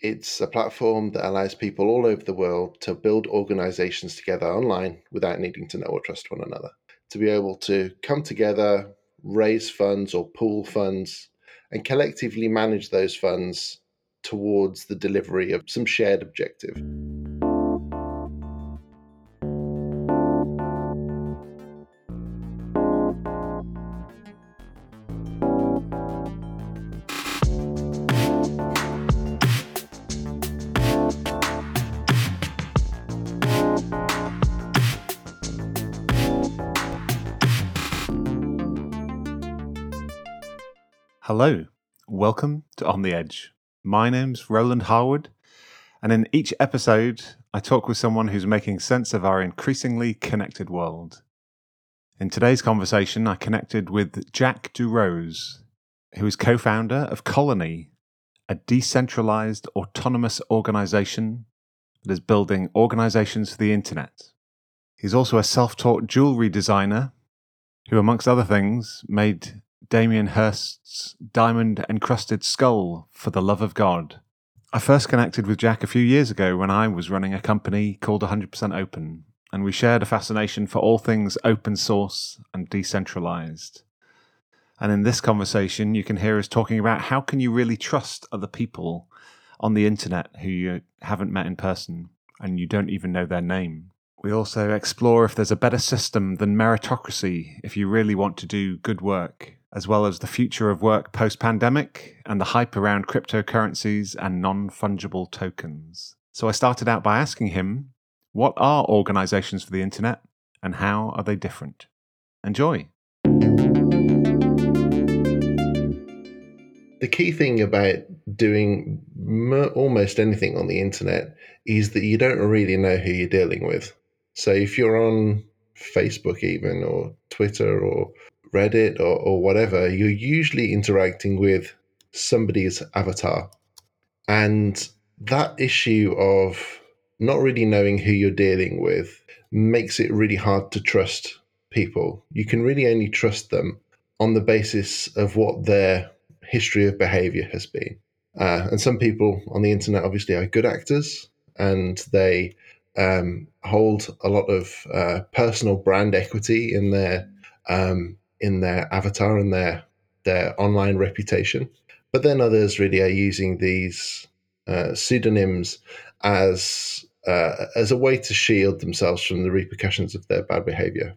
It's a platform that allows people all over the world to build organizations together online without needing to know or trust one another. To be able to come together, raise funds or pool funds, and collectively manage those funds towards the delivery of some shared objective. Welcome to On the Edge. My name's Roland Harwood, and in each episode, I talk with someone who's making sense of our increasingly connected world. In today's conversation, I connected with Jack du Rose, who is co founder of Colony, a decentralized autonomous organization that is building organizations for the internet. He's also a self taught jewelry designer who, amongst other things, made Damien Hirst's diamond encrusted skull for the love of God. I first connected with Jack a few years ago when I was running a company called 100% Open, and we shared a fascination for all things open source and decentralized. And in this conversation, you can hear us talking about how can you really trust other people on the internet who you haven't met in person and you don't even know their name. We also explore if there's a better system than meritocracy if you really want to do good work as well as the future of work post pandemic and the hype around cryptocurrencies and non fungible tokens. So I started out by asking him what are organizations for the internet and how are they different? Enjoy. The key thing about doing almost anything on the internet is that you don't really know who you're dealing with. So if you're on Facebook, even, or Twitter, or Reddit or, or whatever, you're usually interacting with somebody's avatar. And that issue of not really knowing who you're dealing with makes it really hard to trust people. You can really only trust them on the basis of what their history of behavior has been. Uh, and some people on the internet obviously are good actors and they um, hold a lot of uh, personal brand equity in their um, in their avatar and their their online reputation. But then others really are using these uh, pseudonyms as uh, as a way to shield themselves from the repercussions of their bad behavior.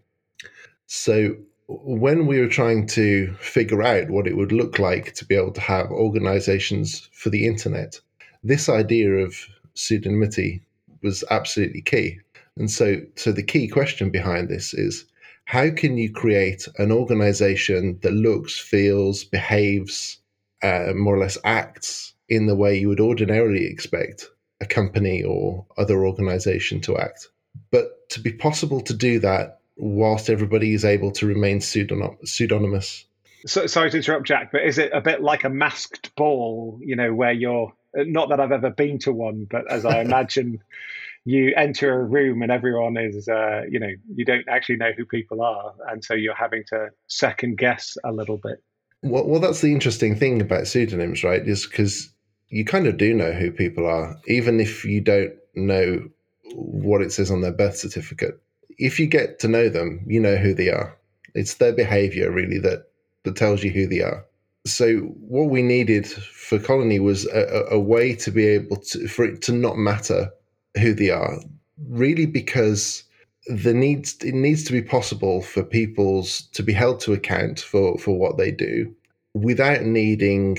So when we were trying to figure out what it would look like to be able to have organizations for the internet, this idea of pseudonymity was absolutely key. And so so the key question behind this is how can you create an organization that looks, feels, behaves, uh, more or less acts in the way you would ordinarily expect a company or other organization to act? But to be possible to do that whilst everybody is able to remain pseudonymous. So, sorry to interrupt, Jack, but is it a bit like a masked ball, you know, where you're not that I've ever been to one, but as I imagine you enter a room and everyone is, uh, you know, you don't actually know who people are, and so you're having to second guess a little bit. Well, well, that's the interesting thing about pseudonyms, right? Is because you kind of do know who people are, even if you don't know what it says on their birth certificate. If you get to know them, you know who they are. It's their behavior really that that tells you who they are. So what we needed for Colony was a, a way to be able to for it to not matter who they are, really because the needs it needs to be possible for people's to be held to account for for what they do without needing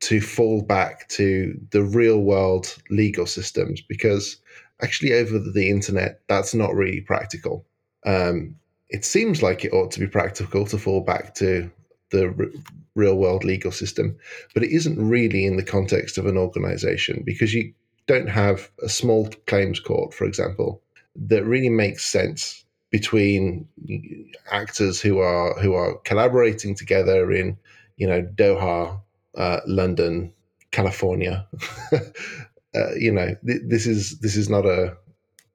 to fall back to the real world legal systems because actually over the internet that's not really practical. Um, it seems like it ought to be practical to fall back to the r- real world legal system but it isn't really in the context of an organization because you don't have a small claims court, for example, that really makes sense between actors who are who are collaborating together in, you know, Doha, uh, London, California. uh, you know, th- this is this is not a,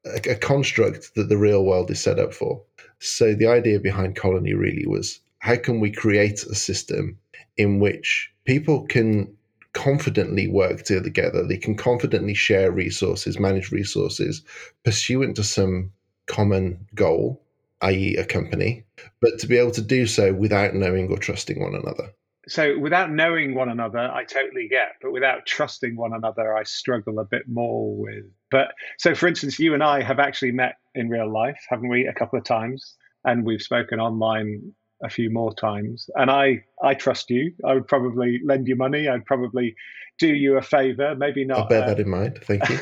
a a construct that the real world is set up for. So the idea behind Colony really was how can we create a system in which people can confidently work together. They can confidently share resources, manage resources, pursuant to some common goal, i.e., a company, but to be able to do so without knowing or trusting one another. So, without knowing one another, I totally get, but without trusting one another, I struggle a bit more with. But so, for instance, you and I have actually met in real life, haven't we, a couple of times? And we've spoken online a few more times. And I, I trust you. I would probably lend you money. I'd probably do you a favor. Maybe not. I'll bear uh, that in mind. Thank you.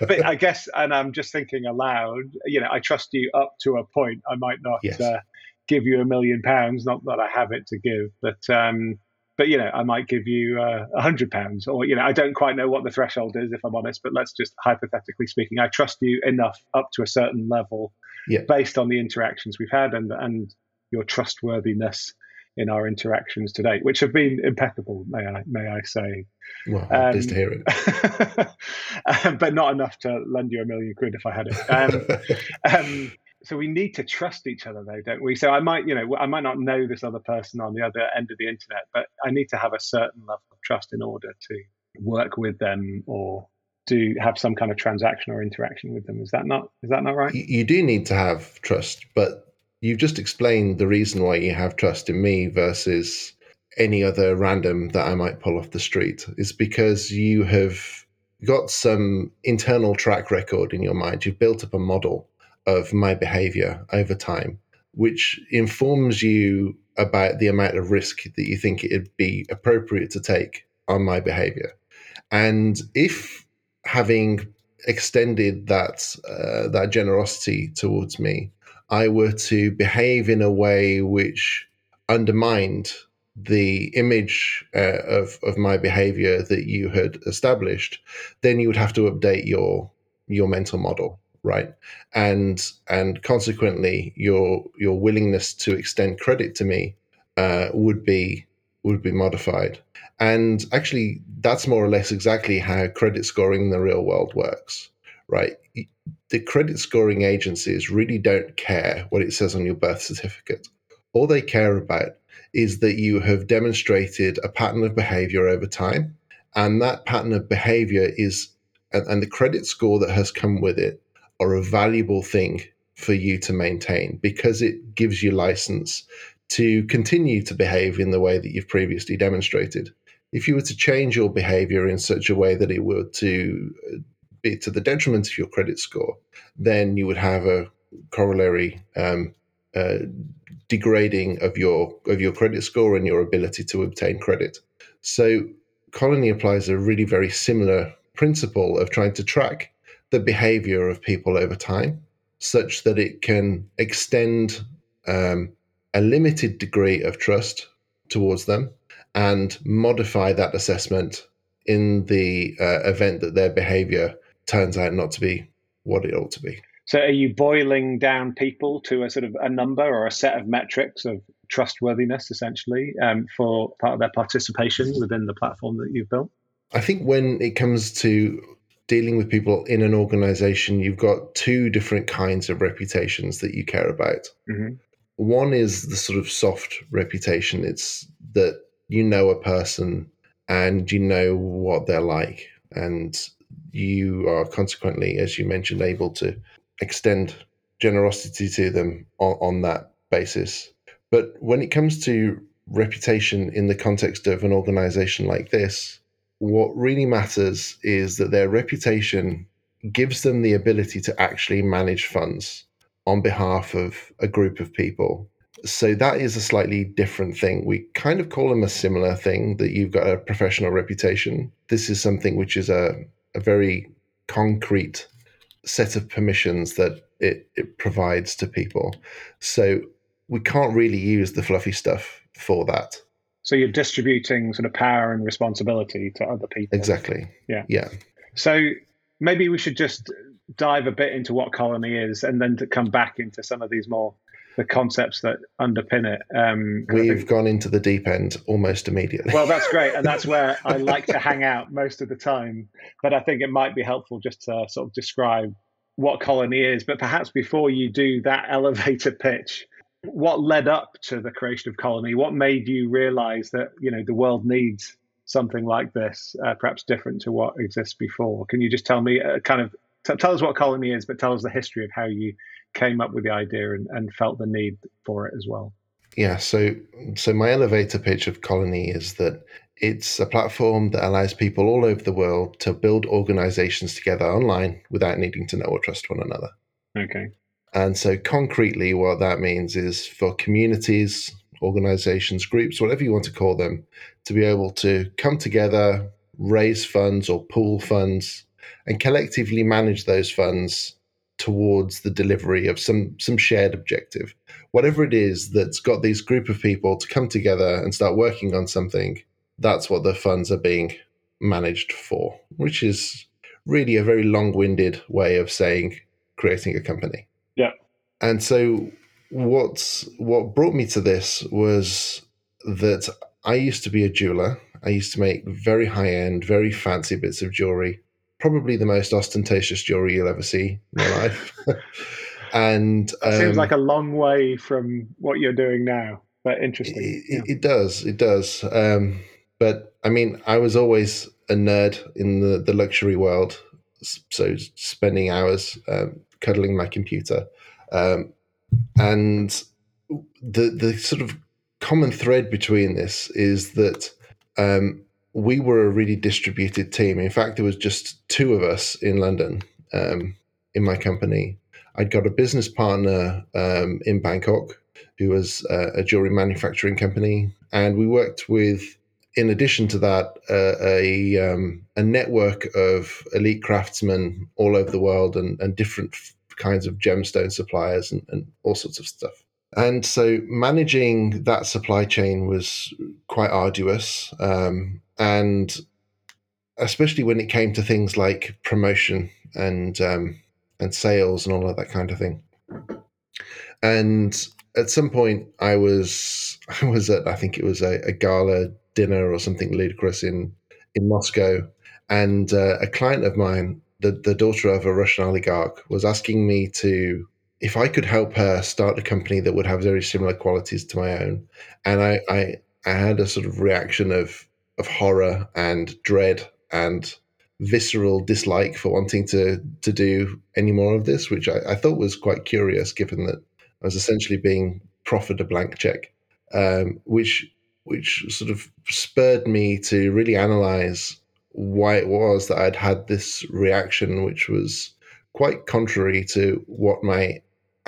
but I guess, and I'm just thinking aloud. You know, I trust you up to a point. I might not yes. uh, give you a million pounds. Not that I have it to give, but um, but you know, I might give you uh, a uh, hundred pounds, or you know, I don't quite know what the threshold is, if I'm honest. But let's just hypothetically speaking, I trust you enough up to a certain level, yeah. based on the interactions we've had and and your trustworthiness in our interactions today, which have been impeccable, may I may I say. Well, um, to hear it, um, but not enough to lend you a million quid if I had it. Um, um, so we need to trust each other, though, don't we? So I might, you know, I might not know this other person on the other end of the internet, but I need to have a certain level of trust in order to work with them or to have some kind of transaction or interaction with them. Is that not is that not right? You do need to have trust, but you've just explained the reason why you have trust in me versus any other random that I might pull off the street is because you have got some internal track record in your mind. You've built up a model of my behavior over time, which informs you about the amount of risk that you think it'd be appropriate to take on my behavior. And if having extended that uh, that generosity towards me I were to behave in a way which undermined the image uh, of of my behavior that you had established, then you would have to update your your mental model, right? And and consequently, your your willingness to extend credit to me uh, would be would be modified. And actually, that's more or less exactly how credit scoring in the real world works, right? the credit scoring agencies really don't care what it says on your birth certificate. All they care about is that you have demonstrated a pattern of behavior over time. And that pattern of behavior is, and, and the credit score that has come with it, are a valuable thing for you to maintain because it gives you license to continue to behave in the way that you've previously demonstrated. If you were to change your behavior in such a way that it were to uh, be to the detriment of your credit score, then you would have a corollary um, uh, degrading of your of your credit score and your ability to obtain credit. So Colony applies a really very similar principle of trying to track the behavior of people over time, such that it can extend um, a limited degree of trust towards them and modify that assessment in the uh, event that their behavior turns out not to be what it ought to be. So, are you boiling down people to a sort of a number or a set of metrics of trustworthiness, essentially, um, for part of their participation within the platform that you've built? I think when it comes to dealing with people in an organization, you've got two different kinds of reputations that you care about. Mm-hmm. One is the sort of soft reputation, it's that you know a person and you know what they're like. And you are consequently, as you mentioned, able to extend generosity to them on, on that basis. But when it comes to reputation in the context of an organization like this, what really matters is that their reputation gives them the ability to actually manage funds on behalf of a group of people. So that is a slightly different thing. We kind of call them a similar thing that you've got a professional reputation. This is something which is a a very concrete set of permissions that it, it provides to people. So we can't really use the fluffy stuff for that. So you're distributing sort of power and responsibility to other people. Exactly. Yeah. Yeah. So maybe we should just dive a bit into what colony is and then to come back into some of these more the concepts that underpin it. Um, We've think, gone into the deep end almost immediately. Well, that's great, and that's where I like to hang out most of the time. But I think it might be helpful just to sort of describe what colony is. But perhaps before you do that elevator pitch, what led up to the creation of colony? What made you realize that you know the world needs something like this, uh, perhaps different to what exists before. Can you just tell me, uh, kind of, t- tell us what Colony is, but tell us the history of how you came up with the idea and, and felt the need for it as well? Yeah, so so my elevator pitch of Colony is that it's a platform that allows people all over the world to build organizations together online without needing to know or trust one another. Okay. And so concretely what that means is for communities, organizations, groups, whatever you want to call them, to be able to come together, raise funds or pool funds and collectively manage those funds towards the delivery of some some shared objective. Whatever it is that's got these group of people to come together and start working on something that's what the funds are being managed for which is really a very long-winded way of saying creating a company. Yeah. And so what's what brought me to this was that i used to be a jeweler. I used to make very high end very fancy bits of jewelry probably the most ostentatious jewelry you'll ever see in your life. and um, seems like a long way from what you're doing now, but interesting. It, yeah. it does, it does. Um, but I mean, I was always a nerd in the, the luxury world, so spending hours um, cuddling my computer, um, and the the sort of common thread between this is that um, we were a really distributed team. In fact, there was just two of us in London um, in my company. I'd got a business partner um, in Bangkok who was uh, a jewelry manufacturing company, and we worked with, in addition to that, uh, a um, a network of elite craftsmen all over the world and, and different f- kinds of gemstone suppliers and, and all sorts of stuff. And so managing that supply chain was quite arduous. Um, and especially when it came to things like promotion and um, and sales and all of that kind of thing. And at some point, I was I was at I think it was a, a gala dinner or something ludicrous in in Moscow, and uh, a client of mine, the the daughter of a Russian oligarch, was asking me to if I could help her start a company that would have very similar qualities to my own, and I I, I had a sort of reaction of of horror and dread and visceral dislike for wanting to to do any more of this, which I, I thought was quite curious, given that I was essentially being proffered a blank check, um, which which sort of spurred me to really analyze why it was that I'd had this reaction, which was quite contrary to what my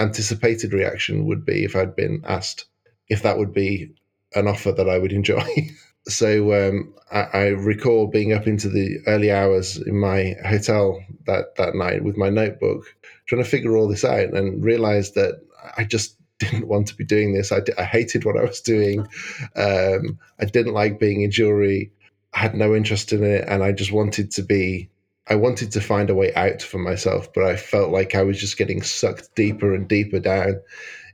anticipated reaction would be if I'd been asked if that would be an offer that I would enjoy. so um, I, I, recall being up into the early hours in my hotel that, that night with my notebook, trying to figure all this out and realized that I just didn't want to be doing this. I, I hated what I was doing. Um, I didn't like being in jewelry. I had no interest in it. And I just wanted to be, I wanted to find a way out for myself, but I felt like I was just getting sucked deeper and deeper down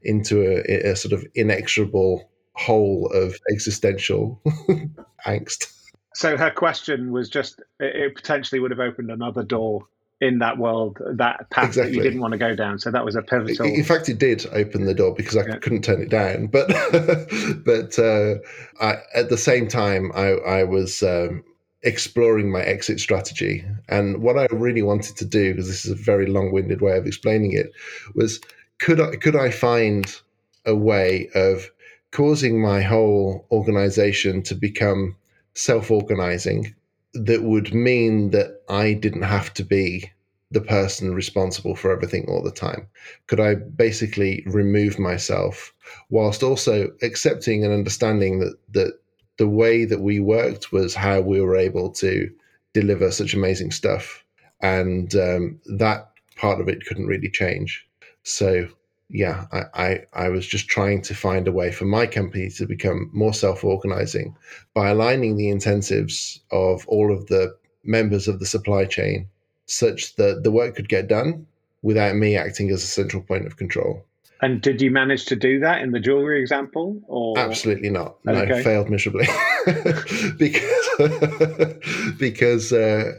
into a, a sort of inexorable hole of existential angst. So her question was just it potentially would have opened another door in that world, that path exactly. that you didn't want to go down. So that was a pivotal. In fact, it did open the door because I yeah. couldn't turn it down. But but uh, I, at the same time, I, I was um, exploring my exit strategy, and what I really wanted to do, because this is a very long-winded way of explaining it, was could I could I find a way of causing my whole organization to become self organizing that would mean that I didn't have to be the person responsible for everything all the time? Could I basically remove myself whilst also accepting and understanding that, that the way that we worked was how we were able to deliver such amazing stuff? And um, that part of it couldn't really change. So yeah, I, I, I, was just trying to find a way for my company to become more self organizing by aligning the incentives of all of the members of the supply chain such that the work could get done without me acting as a central point of control. And did you manage to do that in the jewelry example? Or absolutely not. No, failed miserably because because uh,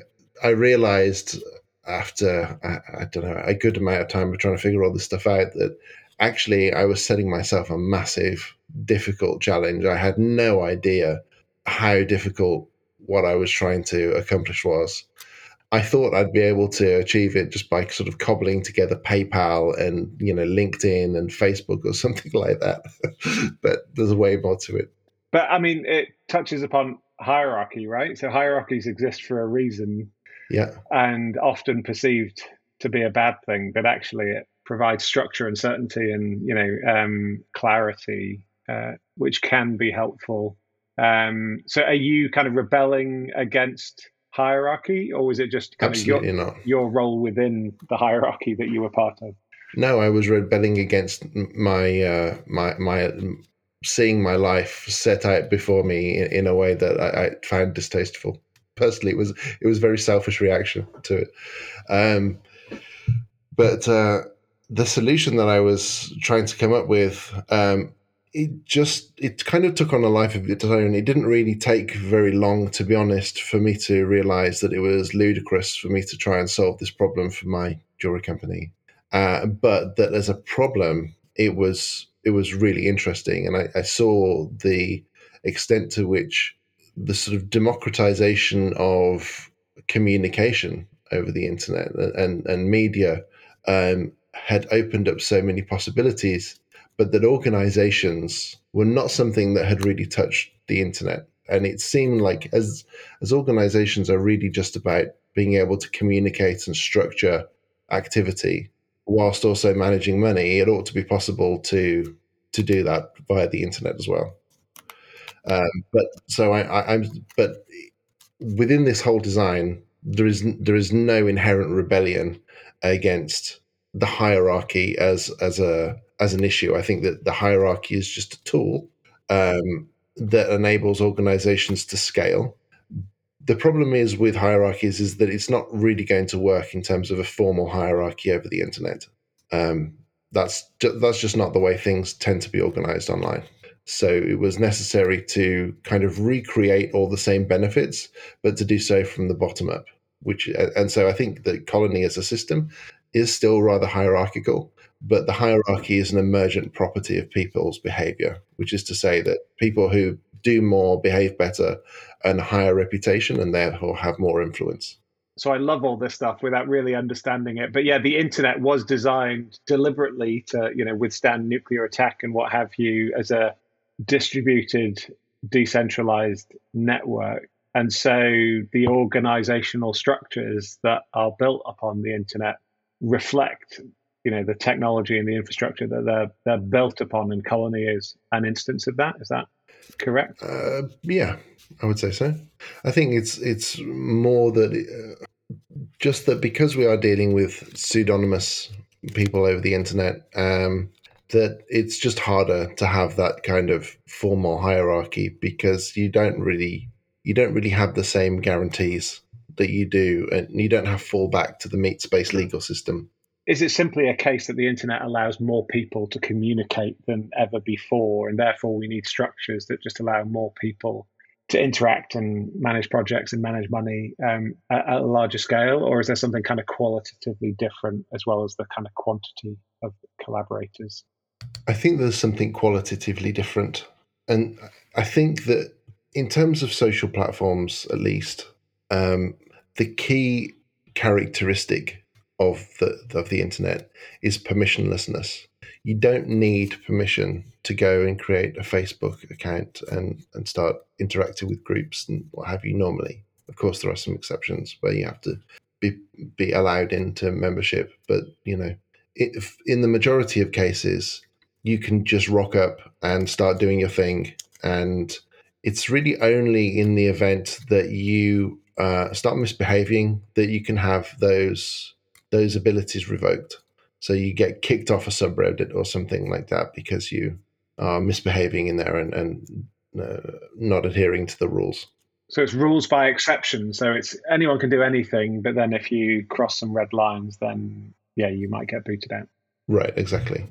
I realized after I, I, don't know a good amount of time of trying to figure all this stuff out that actually I was setting myself a massive difficult challenge. I had no idea how difficult what I was trying to accomplish was. I thought I'd be able to achieve it just by sort of cobbling together PayPal and you know LinkedIn and Facebook or something like that. but there's way more to it. But I mean, it touches upon hierarchy, right? So hierarchies exist for a reason. Yeah. And often perceived to be a bad thing, but actually it provides structure and certainty and you know um, clarity, uh, which can be helpful. Um, so, are you kind of rebelling against hierarchy, or was it just kind Absolutely of your, not. your role within the hierarchy that you were part of? No, I was rebelling against my uh, my my seeing my life set out before me in, in a way that I, I, found distasteful. Personally, it was it was a very selfish reaction to it. Um, but uh, the solution that I was trying to come up with, um, it just it kind of took on a life of its own. It didn't really take very long, to be honest, for me to realize that it was ludicrous for me to try and solve this problem for my jewelry company. Uh, but that as a problem, it was it was really interesting, and I, I saw the extent to which the sort of democratization of communication over the internet and and media um, had opened up so many possibilities, but that organizations were not something that had really touched the internet. And it seemed like as as organizations are really just about being able to communicate and structure activity whilst also managing money, it ought to be possible to to do that via the internet as well. Um, but so I, I'm but within this whole design, there is there is no inherent rebellion against the hierarchy as as a as an issue. I think that the hierarchy is just a tool um, that enables organizations to scale. The problem is with hierarchies is that it's not really going to work in terms of a formal hierarchy over the internet. Um, that's that's just not the way things tend to be organized online. So it was necessary to kind of recreate all the same benefits, but to do so from the bottom up. Which and so I think that Colony as a system is still rather hierarchical, but the hierarchy is an emergent property of people's behavior, which is to say that people who do more behave better and higher reputation and therefore have more influence. So I love all this stuff without really understanding it. But yeah, the internet was designed deliberately to, you know, withstand nuclear attack and what have you as a distributed, decentralized network. And so the organizational structures that are built upon the internet reflect you know the technology and the infrastructure that they're they're built upon and colony is an instance of that. Is that correct? Uh, yeah i would say so. I think it's it's more that uh, just that because we are dealing with pseudonymous people over the internet um, that it's just harder to have that kind of formal hierarchy because you don't really you don't really have the same guarantees that you do, and you don't have fallback to the meat space legal system. Is it simply a case that the internet allows more people to communicate than ever before, and therefore we need structures that just allow more people to interact and manage projects and manage money um, at, at, a larger scale, or is there something kind of qualitatively different as well as the kind of quantity of collaborators? I think there's something qualitatively different, and I think that in terms of social platforms, at least, um, the key characteristic of the of the internet is permissionlessness. You don't need permission to go and create a Facebook account and and start interacting with groups and what have you. Normally, of course, there are some exceptions where you have to be be allowed into membership, but you know, if in the majority of cases, you can just rock up and start doing your thing and it's really only in the event that you uh, start misbehaving that you can have those those abilities revoked. So you get kicked off a subreddit or something like that because you are misbehaving in there and, and uh, not adhering to the rules. So it's rules by exception. So it's anyone can do anything, but then if you cross some red lines, then yeah, you might get booted out. Right, exactly.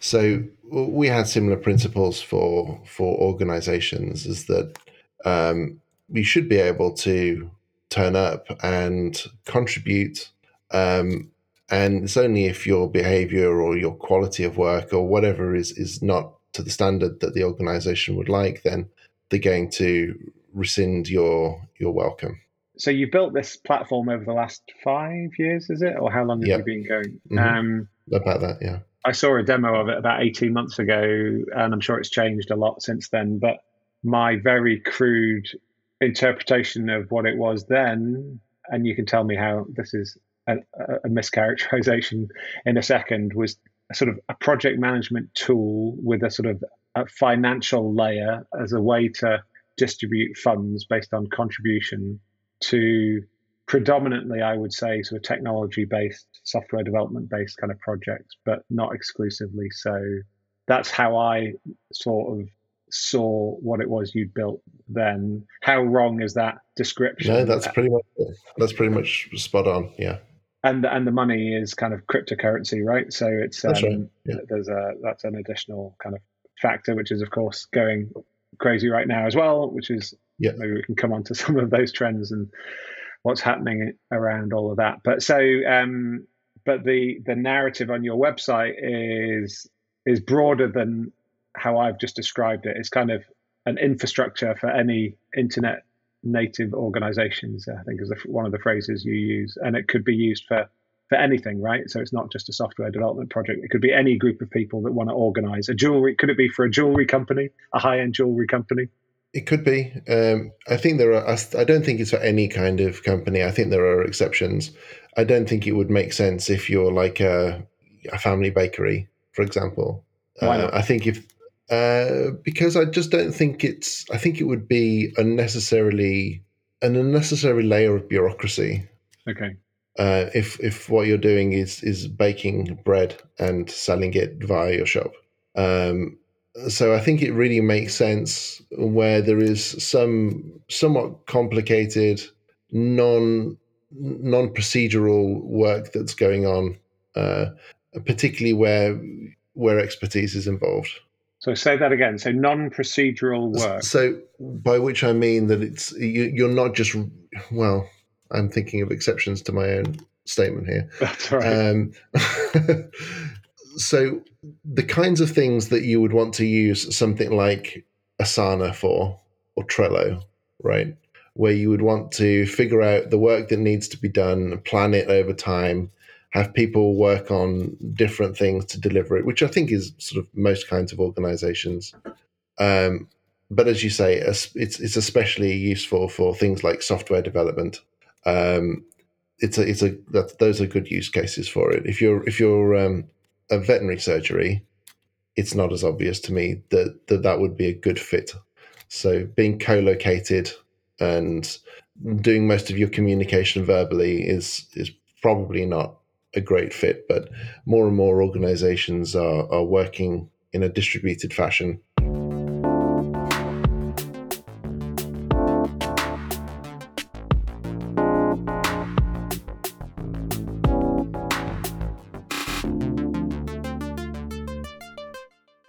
So we had similar principles for for organizations. Is that um, you should be able to turn up and contribute. Um, and it's only if your behavior or your quality of work or whatever is is not to the standard that the organization would like, then they're going to rescind your your welcome. So you built this platform over the last five years, is it, or how long have Yep. you been going? Mhm. Um, About that, yeah. I saw a demo of it about 18 months ago, and I'm sure it's changed a lot since then. But my very crude interpretation of what it was then, and you can tell me how this is a, a mischaracterization in a second, was sort of a project management tool with a sort of a financial layer as a way to distribute funds based on contribution to predominantly, I would say, sort of technology based, software development based kind of projects, but not exclusively. So that's how I sort of saw what it was you'd built then. How wrong is that description? No, that's pretty much that's pretty much spot on. Yeah, and and the money is kind of cryptocurrency, right? So it's That's right, um, yeah. there's a that's an additional kind of factor, which is of course going crazy right now as well. Which is Yeah. maybe we can come on to some of those trends and what's happening around all of that. But so um, but the the narrative on your website is is broader than how I've just described it. It's kind of an infrastructure for any internet native organizations i think is the- one of the phrases you use and it could be used for for anything right so it's not just a software development project it could be any group of people that want to organize a jewelry could it be for a jewelry company a high-end jewelry company it could be. Um, I think there are. I don't think it's for any kind of company. I think there are exceptions. I don't think it would make sense if you're like a, a family bakery, for example. Why Uh, not? I think if uh, because I just don't think it's. I think it would be unnecessarily an unnecessary layer of bureaucracy okay uh, if if what you're doing is is baking bread and selling it via your shop. Um, so I think it really makes sense where there is some somewhat complicated, non non procedural work that's going on, uh, particularly where where expertise is involved. So say that again so non-procedural work So, by which I mean that it's you, you're not just well. I'm thinking of exceptions to my own statement here. that's right Um, so, the kinds of things that you would want to use something like Asana for or Trello, right? Where you would want to figure out the work that needs to be done, plan it over time, have people work on different things to deliver it, which I think is sort of most kinds of organizations. Um, but as you say, it's it's especially useful for things like software development. Um, it's a it's a that those are good use cases for it. If you're if you're um, a veterinary surgery, it's not as obvious to me that that that would be a good fit. So being co-located and doing most of your communication verbally is is probably not a great fit. But more and more organizations are are working in a distributed fashion.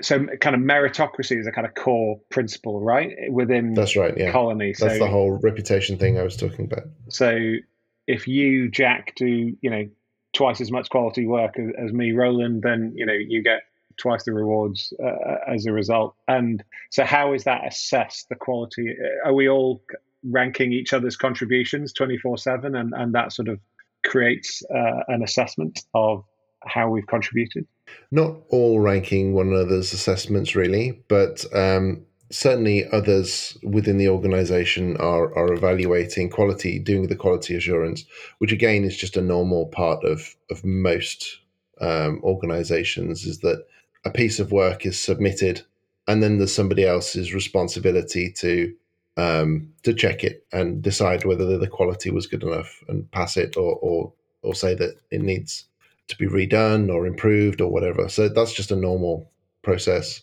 so kind of meritocracy is a kind of core principle right within That's right. Yeah, colony so that's the whole reputation thing I was talking about. So if you, Jack, do you know twice as much quality work as, as me, Roland, then you know you get twice the rewards uh, as a result. And so, how is that assessed? The quality? Are we all ranking each other's contributions twenty four seven, and and that sort of creates uh, an assessment of how we've contributed? Not all ranking one another's assessments, really, but um, certainly others within the organization are, are evaluating quality, doing the quality assurance, which again is just a normal part of, of most um, organizations, is that a piece of work is submitted and then there's somebody else's responsibility to um, to check it and decide whether the quality was good enough and pass it or, or or say that it needs to be redone or improved or whatever. So that's just a normal process.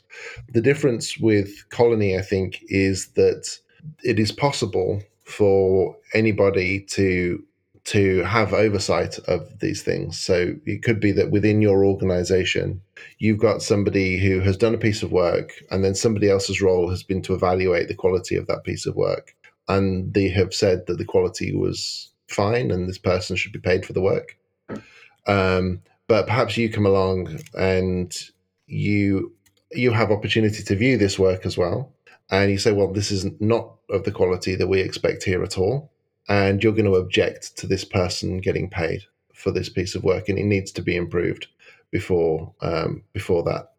The difference with Colony, I think, is that it is possible for anybody to to have oversight of these things. So it could be that within your organization, you've got somebody who has done a piece of work, and then somebody else's role has been to evaluate the quality of that piece of work. And they have said that the quality was fine and this person should be paid for the work. Um, but perhaps you come along and you you have opportunity to view this work as well and you say, well, this is not of the quality that we expect here at all, and you're going to object to this person getting paid for this piece of work, and it needs to be improved before um, before that.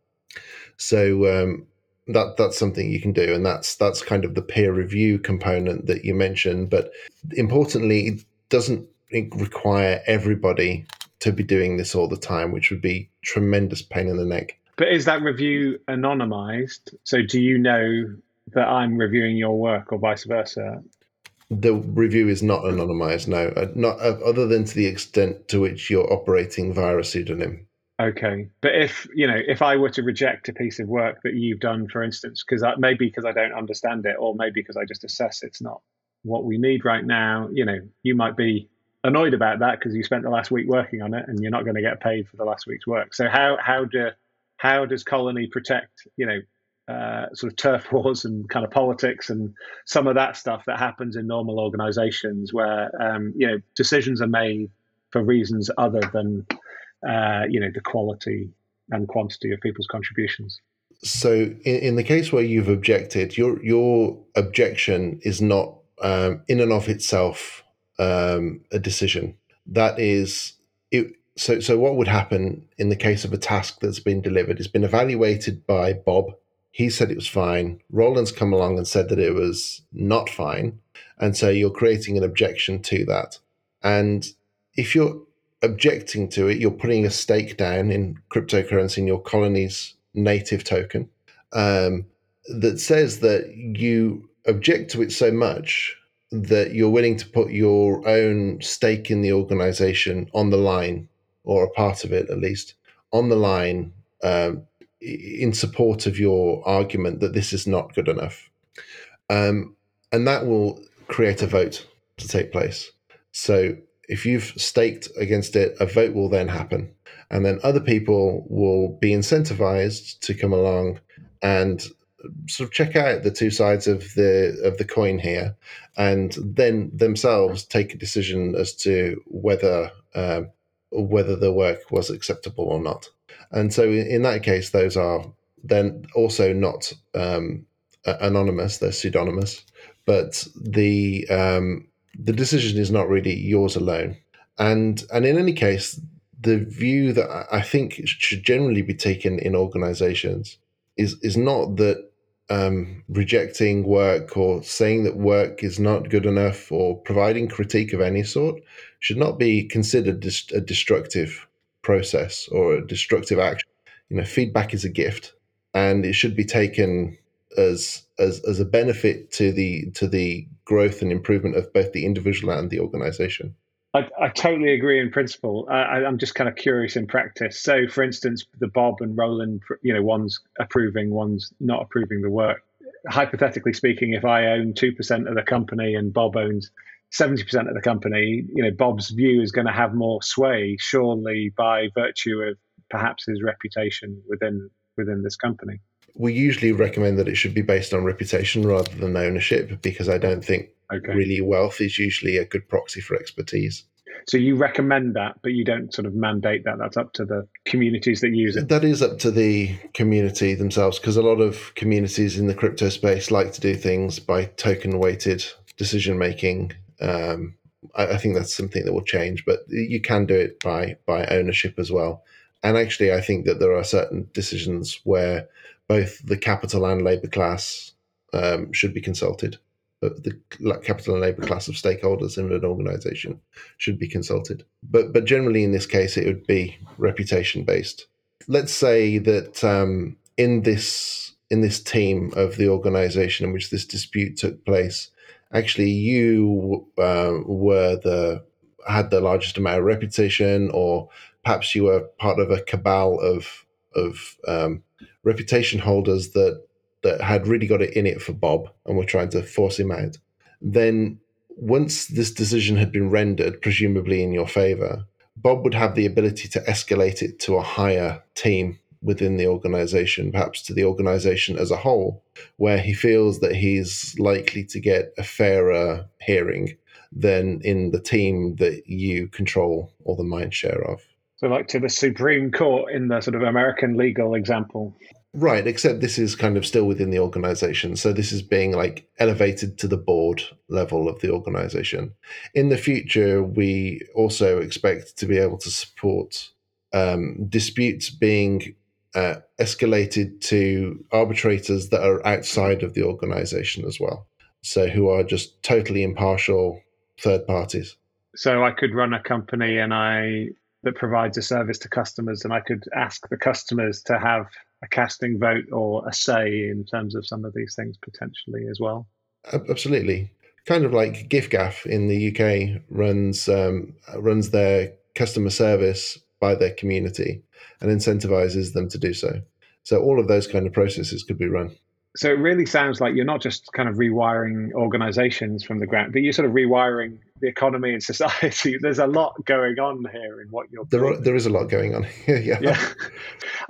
So um, that that's something you can do, and that's that's kind of the peer review component that you mentioned. But importantly, it doesn't require everybody to be doing this all the time, which would be tremendous pain in the neck. But is that review anonymized? So do you know that I'm reviewing your work or vice versa? The review is not anonymized, no, uh, not uh, other than to the extent to which you're operating via a pseudonym. Okay, but if you know, if I were to reject a piece of work that you've done, for instance, because maybe because I don't understand it, or maybe because I just assess it's not what we need right now, you know, you might be annoyed about that because you spent the last week working on it and you're not going to get paid for the last week's work. So how how do how does Colony protect you know uh, sort of turf wars and kind of politics and some of that stuff that happens in normal organizations where um, you know decisions are made for reasons other than uh, you know the quality and quantity of people's contributions? So in, in the case where you've objected your your objection is not um, in and of itself um, a decision. That is it so so what would happen in the case of a task that's been delivered It's been evaluated by bob he said it was fine. Roland's come along and said that it was not fine. And so you're creating an objection to that. And if you're objecting to it, you're putting a stake down in cryptocurrency in your colony's native token um, that says that you object to it so much that you're willing to put your own stake in the organization on the line, or a part of it at least, on the line um, in support of your argument that this is not good enough. Um, and that will create a vote to take place. So if you've staked against it, a vote will then happen. And then other people will be incentivized to come along and sort of check out the two sides of the of the coin here, and then themselves take a decision as to whether um, whether the work was acceptable or not. And so in that case, those are then also not um, anonymous; they're pseudonymous. But the um, the decision is not really yours alone. And and in any case, the view that I think should generally be taken in organizations is is not that um, rejecting work or saying that work is not good enough or providing critique of any sort should not be considered a destructive process or a destructive action. You know, feedback is a gift, and it should be taken as as as a benefit to the to the growth and improvement of both the individual and the organization. I, I totally agree in principle. I, I'm just kind of curious in practice. So, for instance, the Bob and Roland, you know, one's approving, one's not approving the work. Hypothetically speaking, if I own two percent of the company and Bob owns 70% of the company, you know, Bob's view is going to have more sway, surely by virtue of perhaps his reputation within within this company. We usually recommend that it should be based on reputation rather than ownership because I don't think okay. really wealth is usually a good proxy for expertise. So you recommend that, but you don't sort of mandate that. That's up to the communities that use it. That is up to the community themselves because a lot of communities in the crypto space like to do things by token weighted decision making um, I, I, think that's something that will change, but you can do it by by ownership as well. And actually, I think that there are certain decisions where both the capital and labour class um, should be consulted. The capital and labour class of stakeholders in an organisation should be consulted. But but generally, in this case, it would be reputation based. Let's say that um, in this in this team of the organisation in which this dispute took place, actually you uh, were the had the largest amount of reputation, or perhaps you were part of a cabal of of um, reputation holders that that had really got it in it for Bob and were trying to force him out. Then, once this decision had been rendered, presumably in your favor, Bob would have the ability to escalate it to a higher team within the organization, perhaps to the organization as a whole, where he feels that he's likely to get a fairer hearing than in the team that you control or the mind share of. So, like to the Supreme Court in the sort of American legal example. Right, except this is kind of still within the organization. So this is being like elevated to the board level of the organization. In the future, we also expect to be able to support um, disputes being uh, escalated to arbitrators that are outside of the organization as well. So who are just totally impartial third parties. So I could run a company and I that provides a service to customers and I could ask the customers to have a casting vote or a say in terms of some of these things potentially as well. Absolutely, kind of like giffgaff in the UK runs um, runs their customer service by their community and incentivizes them to do so. So all of those kind of processes could be run. So it really sounds like you're not just kind of rewiring organizations from the ground, but you're sort of rewiring the economy and society. There's a lot going on here in what you're. There, are, there is a lot going on. here. yeah. yeah.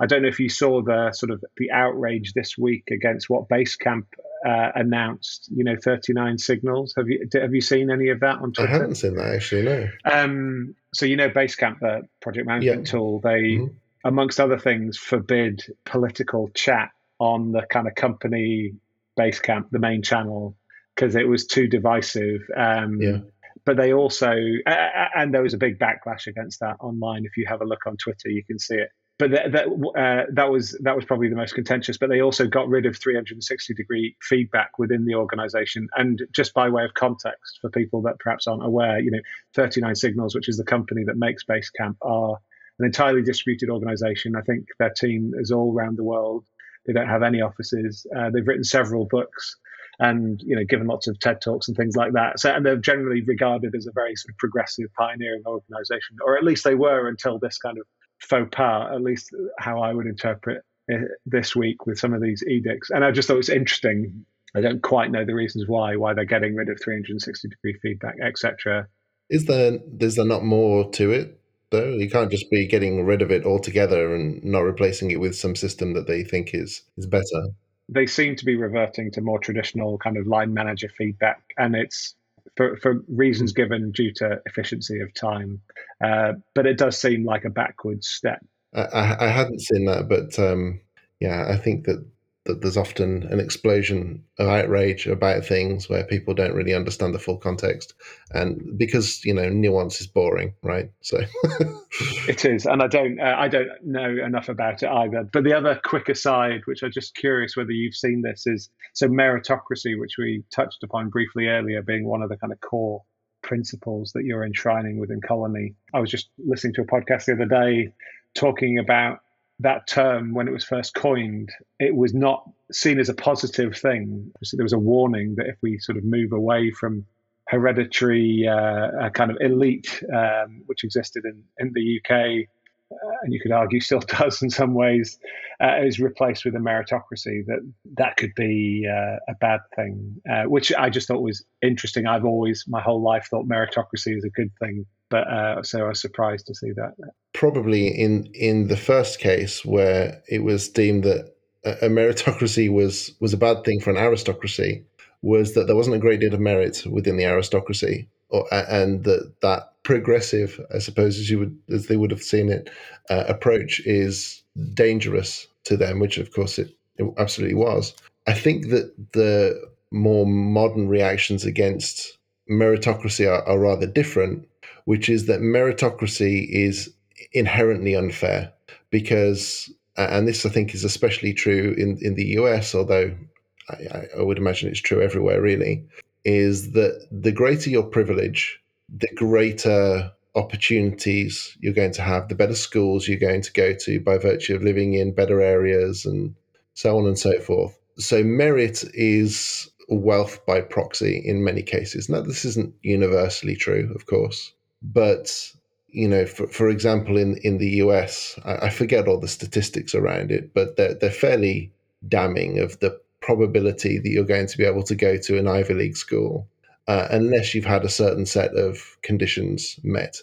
I don't know if you saw the sort of the outrage this week against what Basecamp uh, announced. You know, 39 signals. Have you have you seen any of that on Twitter? I haven't seen that actually. No. Um, so you know, Basecamp, the project management yeah. tool, they. Mm-hmm. Amongst other things, forbid political chat on the kind of company Basecamp, the main channel, because it was too divisive. Um, yeah. But they also, uh, and there was a big backlash against that online. If you have a look on Twitter, you can see it. But that that, uh, that was that was probably the most contentious. But they also got rid of 360 degree feedback within the organization. And just by way of context, for people that perhaps aren't aware, you know, 39 Signals, which is the company that makes Basecamp, are an entirely distributed organization. I think their team is all around the world. They don't have any offices. Uh, they've written several books and you know given lots of TED talks and things like that. So and they're generally regarded as a very sort of progressive, pioneering organisation, or at least they were until this kind of faux pas. At least how I would interpret it this week with some of these edicts. And I just thought it was interesting. I don't quite know the reasons why why they're getting rid of 360 degree feedback, etc. Is there is there not more to it? Though. You can't just be getting rid of it altogether and not replacing it with some system that they think is is better. They seem to be reverting to more traditional kind of line manager feedback, and it's for, for reasons given due to efficiency of time. Uh, but it does seem like a backwards step. I, I hadn't seen that, but um, yeah, I think that that there's often an explosion of outrage about things where people don't really understand the full context. And because you know nuance is boring right? So it is. And i don't uh, i don't know enough about it either. But the other quick aside which i'm just curious whether you've seen this is so meritocracy which we touched upon briefly earlier being one of the kind of core principles that you're enshrining within colony. I was just listening to a podcast the other day talking about that term, when it was first coined, it was not seen as a positive thing. So there was a warning that if we sort of move away from hereditary uh, kind of elite, um, which existed in, in the UK, uh, and you could argue still does in some ways, uh, is replaced with a meritocracy, that that could be uh, a bad thing, uh, which I just thought was interesting. I've always, my whole life, thought meritocracy is a good thing but uh, so I was surprised to see that. Probably in in the first case where it was deemed that a meritocracy was was a bad thing for an aristocracy, was that there wasn't a great deal of merit within the aristocracy, or, and that that progressive, I suppose, as you would as they would have seen it, uh, approach is dangerous to them, which of course it, it absolutely was. I think that the more modern reactions against meritocracy are, are rather different which is that meritocracy is inherently unfair because, and this I think is especially true in, in the US, although I, I would imagine it's true everywhere really, is that the greater your privilege, the greater opportunities you're going to have, the better schools you're going to go to by virtue of living in better areas and so on and so forth. So merit is wealth by proxy in many cases. Now, this isn't universally true, of course, but you know, for, for example, in, in the US, I, I forget all the statistics around it, but they're, they're fairly damning of the probability that you're going to be able to go to an Ivy League school uh, unless you've had a certain set of conditions met.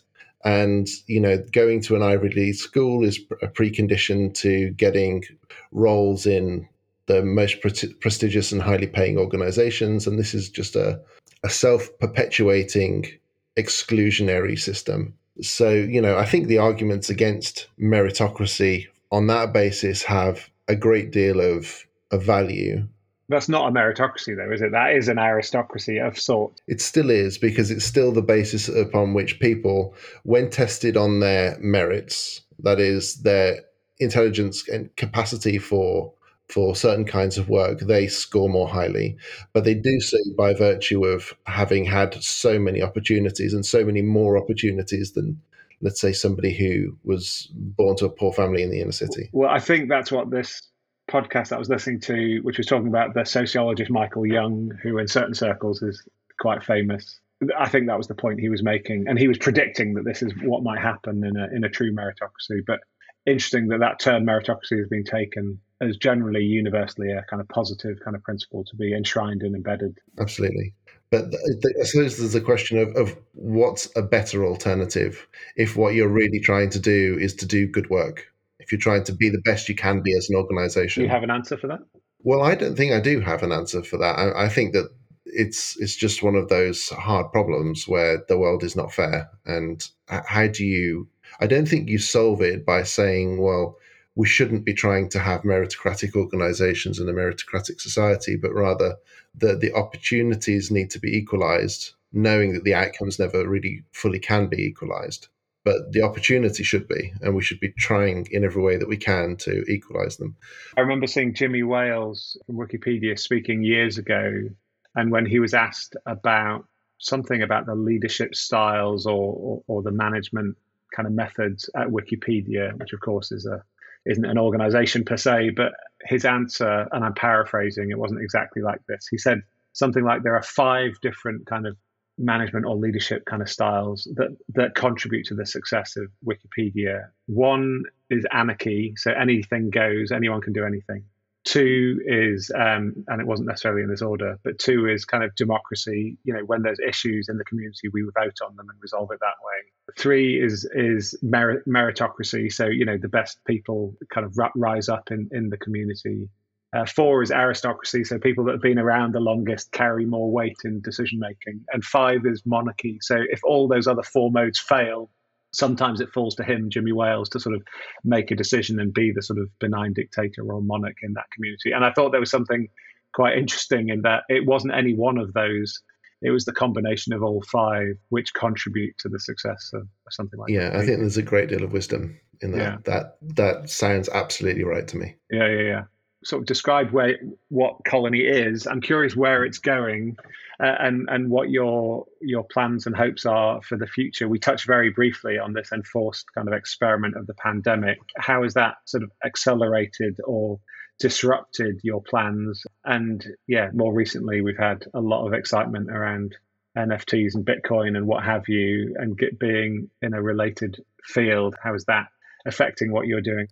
And, you know, going to an Ivy League school is a precondition to getting roles in the most pre- prestigious and highly paying organizations. And this is just a, a self perpetuating exclusionary system. So, you know, I think the arguments against meritocracy on that basis have a great deal of, of value. That's not a meritocracy, though, is it? That is an aristocracy of sorts. It still is because it's still the basis upon which people, when tested on their merits, that is, their intelligence and capacity for for certain kinds of work, they score more highly. But they do so by virtue of having had so many opportunities and so many more opportunities than, let's say, somebody who was born to a poor family in the inner city. Well, I think that's what this podcast I was listening to, which was talking about the sociologist Michael Young, who in certain circles is quite famous. I think that was the point he was making, and he was predicting that this is what might happen in a in a true meritocracy. But interesting that that term meritocracy has been taken as generally universally a kind of positive kind of principle to be enshrined and embedded. Absolutely. But I suppose there's a question of, of what's a better alternative if what you're really trying to do is to do good work. If you're trying to be the best you can be as an organization. Do you have an answer for that? Well, I don't think I do have an answer for that. I, I think that it's it's just one of those hard problems where the world is not fair. And how do you? I don't think you solve it by saying, well, we shouldn't be trying to have meritocratic organizations and a meritocratic society, but rather that the opportunities need to be equalized, knowing that the outcomes never really fully can be equalized. But the opportunity should be, and we should be trying in every way that we can to equalize them. I remember seeing Jimmy Wales from Wikipedia speaking years ago, and when he was asked about something about the leadership styles or, or, or the management kind of methods at Wikipedia, which of course is a isn't an organization per se, but his answer, and I'm paraphrasing, it wasn't exactly like this. He said something like there are five different kind of management or leadership kind of styles that that contribute to the success of Wikipedia. One is anarchy, so anything goes, anyone can do anything. Two is, um, and it wasn't necessarily in this order, but two is kind of democracy. You know, when there's issues in the community, we vote on them and resolve it that way. Three is is merit, meritocracy. So you know, the best people kind of rise up in in the community. Uh, four is aristocracy, so people that have been around the longest carry more weight in decision making. And five is monarchy. So if all those other four modes fail, sometimes it falls to him, Jimmy Wales, to sort of make a decision and be the sort of benign dictator or monarch in that community. And I thought there was something quite interesting in that it wasn't any one of those. It was the combination of all five which contribute to the success of something like yeah, that. I think there's a great deal of wisdom in that. Yeah. That that sounds absolutely right to me. Yeah, yeah, yeah sort of describe where what colony is. I'm curious where it's going, uh, and and what your your plans and hopes are for the future. We touched very briefly on this enforced kind of experiment of the pandemic. How has that sort of accelerated or disrupted your plans? And yeah, more recently we've had a lot of excitement around NFTs and Bitcoin and what have you, and get, being in a related field. How is that affecting what you're doing?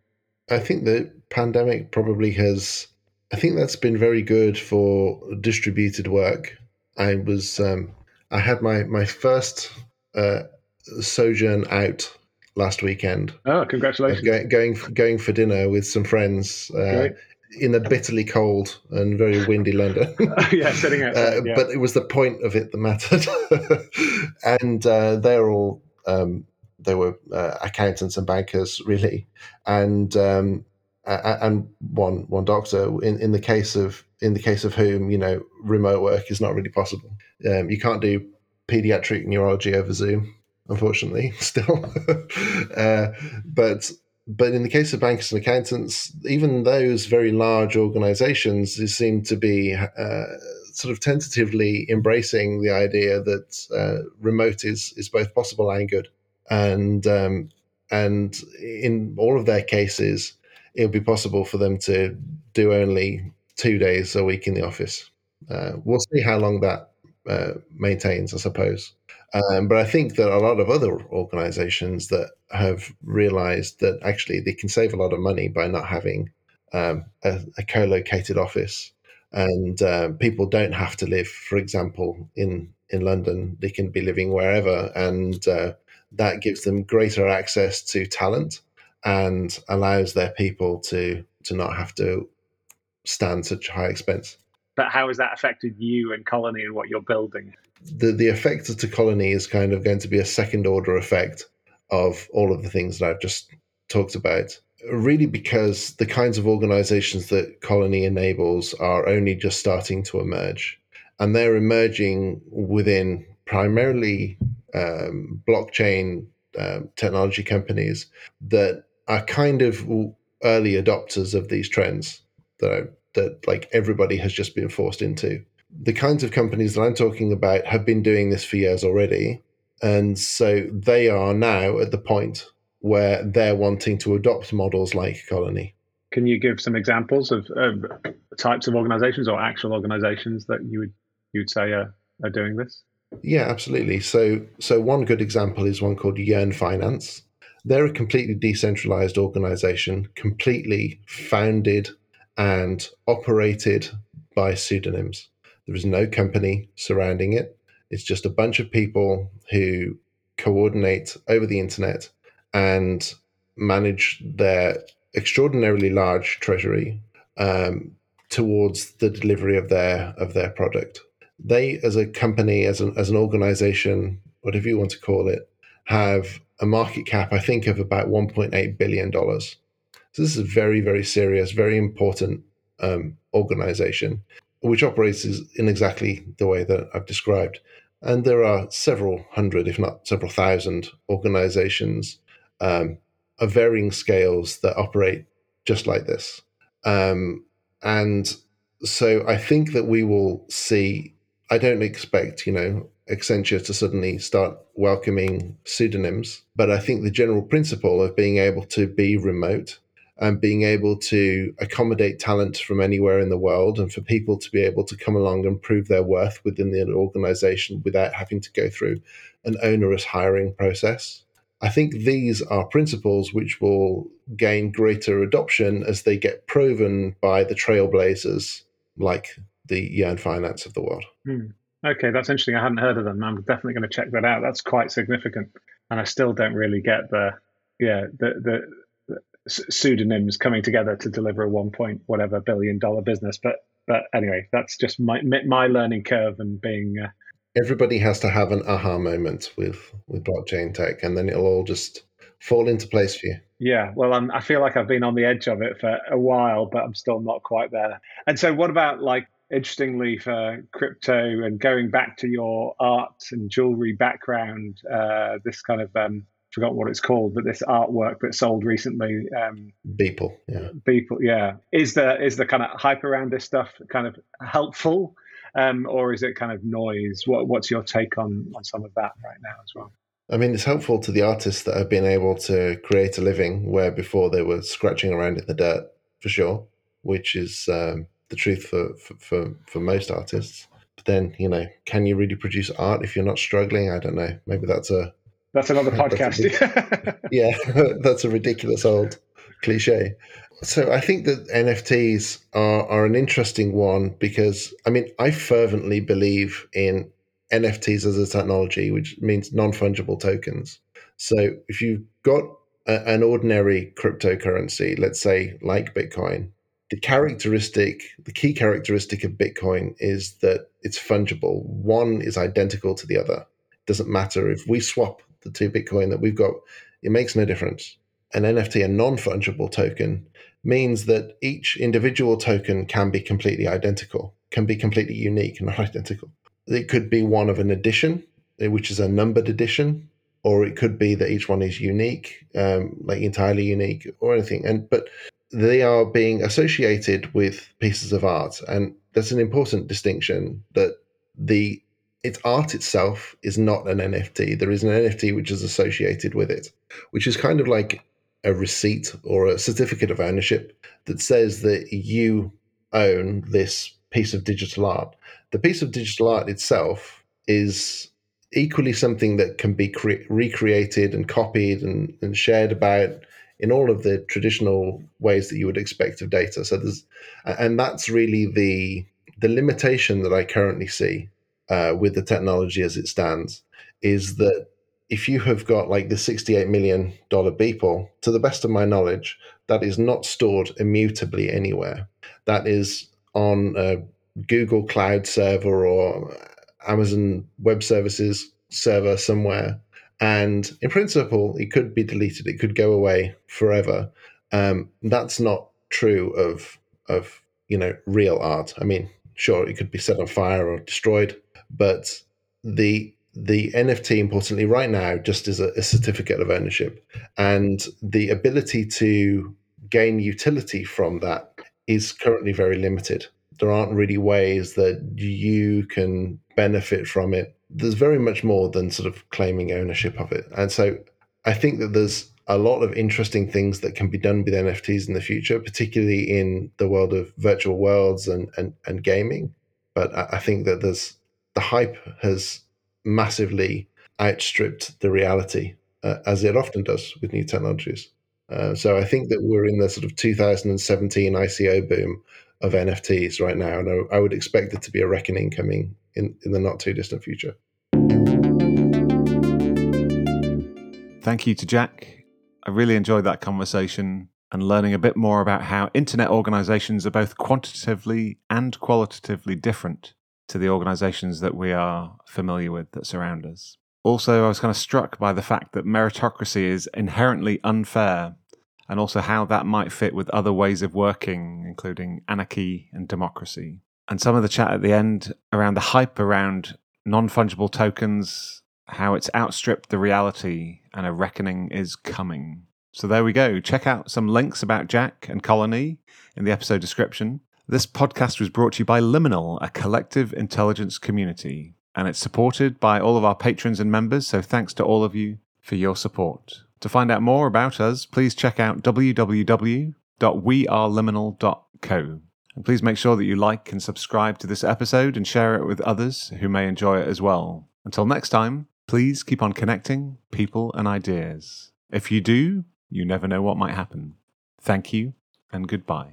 I think the pandemic probably has. I think that's been very good for distributed work. I was um, I had my my first uh, sojourn out last weekend. Oh, congratulations! Going, going going for dinner with some friends uh, in a bitterly cold and very windy London. yeah, sitting outside. Uh, yeah. But it was the point of it that mattered, and uh, they're all um, they were uh, accountants and bankers really, and um, and one one doctor. In, in the case of in the case of whom you know remote work is not really possible. Um, you can't do pediatric neurology over Zoom, unfortunately. Still, uh, but but in the case of bankers and accountants, even those very large organisations seem to be uh, sort of tentatively embracing the idea that uh, remote is is both possible and good and um, and in all of their cases, it'll be possible for them to do only two days a week in the office. Uh, we'll see how long that uh, maintains, I suppose. Um, but I think that a lot of other organizations that have realized that actually they can save a lot of money by not having um, a, a, co-located office, and uh, people don't have to live, for example, in in London. They can be living wherever, and uh, that gives them greater access to talent and allows their people to to not have to stand such high expense. But how has that affected you and Colony and what you're building? The the effect of to Colony is kind of going to be a second order effect of all of the things that I've just talked about. really because the kinds of organizations that Colony enables are only just starting to emerge. And they're emerging within primarily um, blockchain um, technology companies that are kind of early adopters of these trends that are, that like everybody has just been forced into. The kinds of companies that I'm talking about have been doing this for years already, and so they are now at the point where they're wanting to adopt models like Colony. Can you give some examples of, of types of organizations or actual organizations that you would you would say are, are doing this? Yeah, absolutely. So so one good example is one called Yearn Finance. They're a completely decentralized organization, completely founded and operated by pseudonyms. There is no company surrounding it. It's just a bunch of people who coordinate over the internet and manage their extraordinarily large treasury um, towards the delivery of their of their product. They, as a company, as an as an organization, whatever you want to call it, have a market cap, I think, of about 1.8 billion dollars. So this is a very, very serious, very important um, organization, which operates in exactly the way that I've described. And there are several hundred, if not several thousand, organizations um, of varying scales that operate just like this. Um, and so I think that we will see, I don't expect, you know, Accenture to suddenly start welcoming pseudonyms, but I think the general principle of being able to be remote and being able to accommodate talent from anywhere in the world and for people to be able to come along and prove their worth within the organization without having to go through an onerous hiring process I think these are principles which will gain greater adoption as they get proven by the trailblazers like the Yearn Finance of the world. Hmm. Okay, that's interesting. I hadn't heard of them. I'm definitely going to check that out. That's quite significant, and I still don't really get the yeah the the, the pseudonyms coming together to deliver a one point whatever billion dollar business. But but anyway, that's just my my learning curve and being uh, everybody has to have an aha moment with with blockchain tech, and then it'll all just fall into place for you. Yeah, well, I'm, I feel like I've been on the edge of it for a while, but I'm still not quite there. And so, what about like interestingly for crypto and going back to your art and jewelry background, uh, this kind of um, forgot what it's called, but this artwork that sold recently. Um, Beeple, yeah. Beeple, yeah. Is the is the kind of hype around this stuff kind of helpful? um, or is it kind of noise? What, what's your take on on some of that right now as well? I mean, it's helpful to the artists that have been able to create a living where before they were scratching around in the dirt, for sure, which is um, the truth for, for, for, for most artists. But then, you know, can you really produce art if you're not struggling? I don't know. Maybe that's a that's another podcast. That's a, yeah, that's a ridiculous old cliche. So I think that NFTs are, are an interesting one because I mean I fervently believe in NFTs as a technology, which means non fungible tokens. So if you've got a, an ordinary cryptocurrency, let's say like Bitcoin, the characteristic, the key characteristic of Bitcoin is that it's fungible. One is identical to the other. It doesn't matter if we swap the two Bitcoin that we've got, it makes no difference. An NFT, a non fungible token, means that each individual token can be completely identical, can be completely unique, and not identical. It could be one of an addition, eh, which is a numbered addition, or it could be that each one is unique, um, like entirely unique, or anything. And but they are being associated with pieces of art, and that's an important distinction. That the its art itself is not an NFT. There is an NFT which is associated with it, which is kind of like a receipt or a certificate of ownership that says that you own this piece of digital art. The piece of digital art itself is equally something that can be cre- recreated and copied and, and shared about in all of the traditional ways that you would expect of data. So there's, and that's really the the limitation that I currently see uh, with the technology as it stands is that if you have got like the $68 million Beeple, to the best of my knowledge, that is not stored immutably anywhere. That is on a Google Cloud server or Amazon Web Services server somewhere. And in principle, it could be deleted, it could go away forever. Um, that's not true of of you know real art. I mean, sure, it could be set on fire or destroyed, but the the NFT, importantly, right now, just is a, a certificate of ownership, and the ability to gain utility from that is currently very limited. There aren't really ways that you can benefit from it. There's very much more than sort of claiming ownership of it. And so I think that there's a lot of interesting things that can be done with NFTs in the future, particularly in the world of virtual worlds and, and, and gaming. But I think that there's the hype has massively outstripped the reality, uh, as it often does with new technologies. Uh, so I think that we're in the sort of 2017 ICO boom of NFTs right now, and I, I would expect it to be a reckoning coming in, in the not too distant future. Thank you to Jack. I really enjoyed that conversation and learning a bit more about how internet organizations are both quantitatively and qualitatively different to the organizations that we are familiar with that surround us. Also, I was kind of struck by the fact that meritocracy is inherently unfair and also how that might fit with other ways of working, including anarchy and democracy. And some of the chat at the end around the hype around non fungible tokens, how it's outstripped the reality and a reckoning is coming. So there we go. Check out some links about Jack and Colony in the episode description. This podcast was brought to you by Liminal, a collective intelligence community and it's supported by all of our patrons and members. So thanks to all of you for your support. To find out more about us, please check out www.weareliminal.co. And please make sure that you like and subscribe to this episode and share it with others who may enjoy it as well. Until next time, please keep on connecting people and ideas. If you do, you never know what might happen. Thank you and goodbye.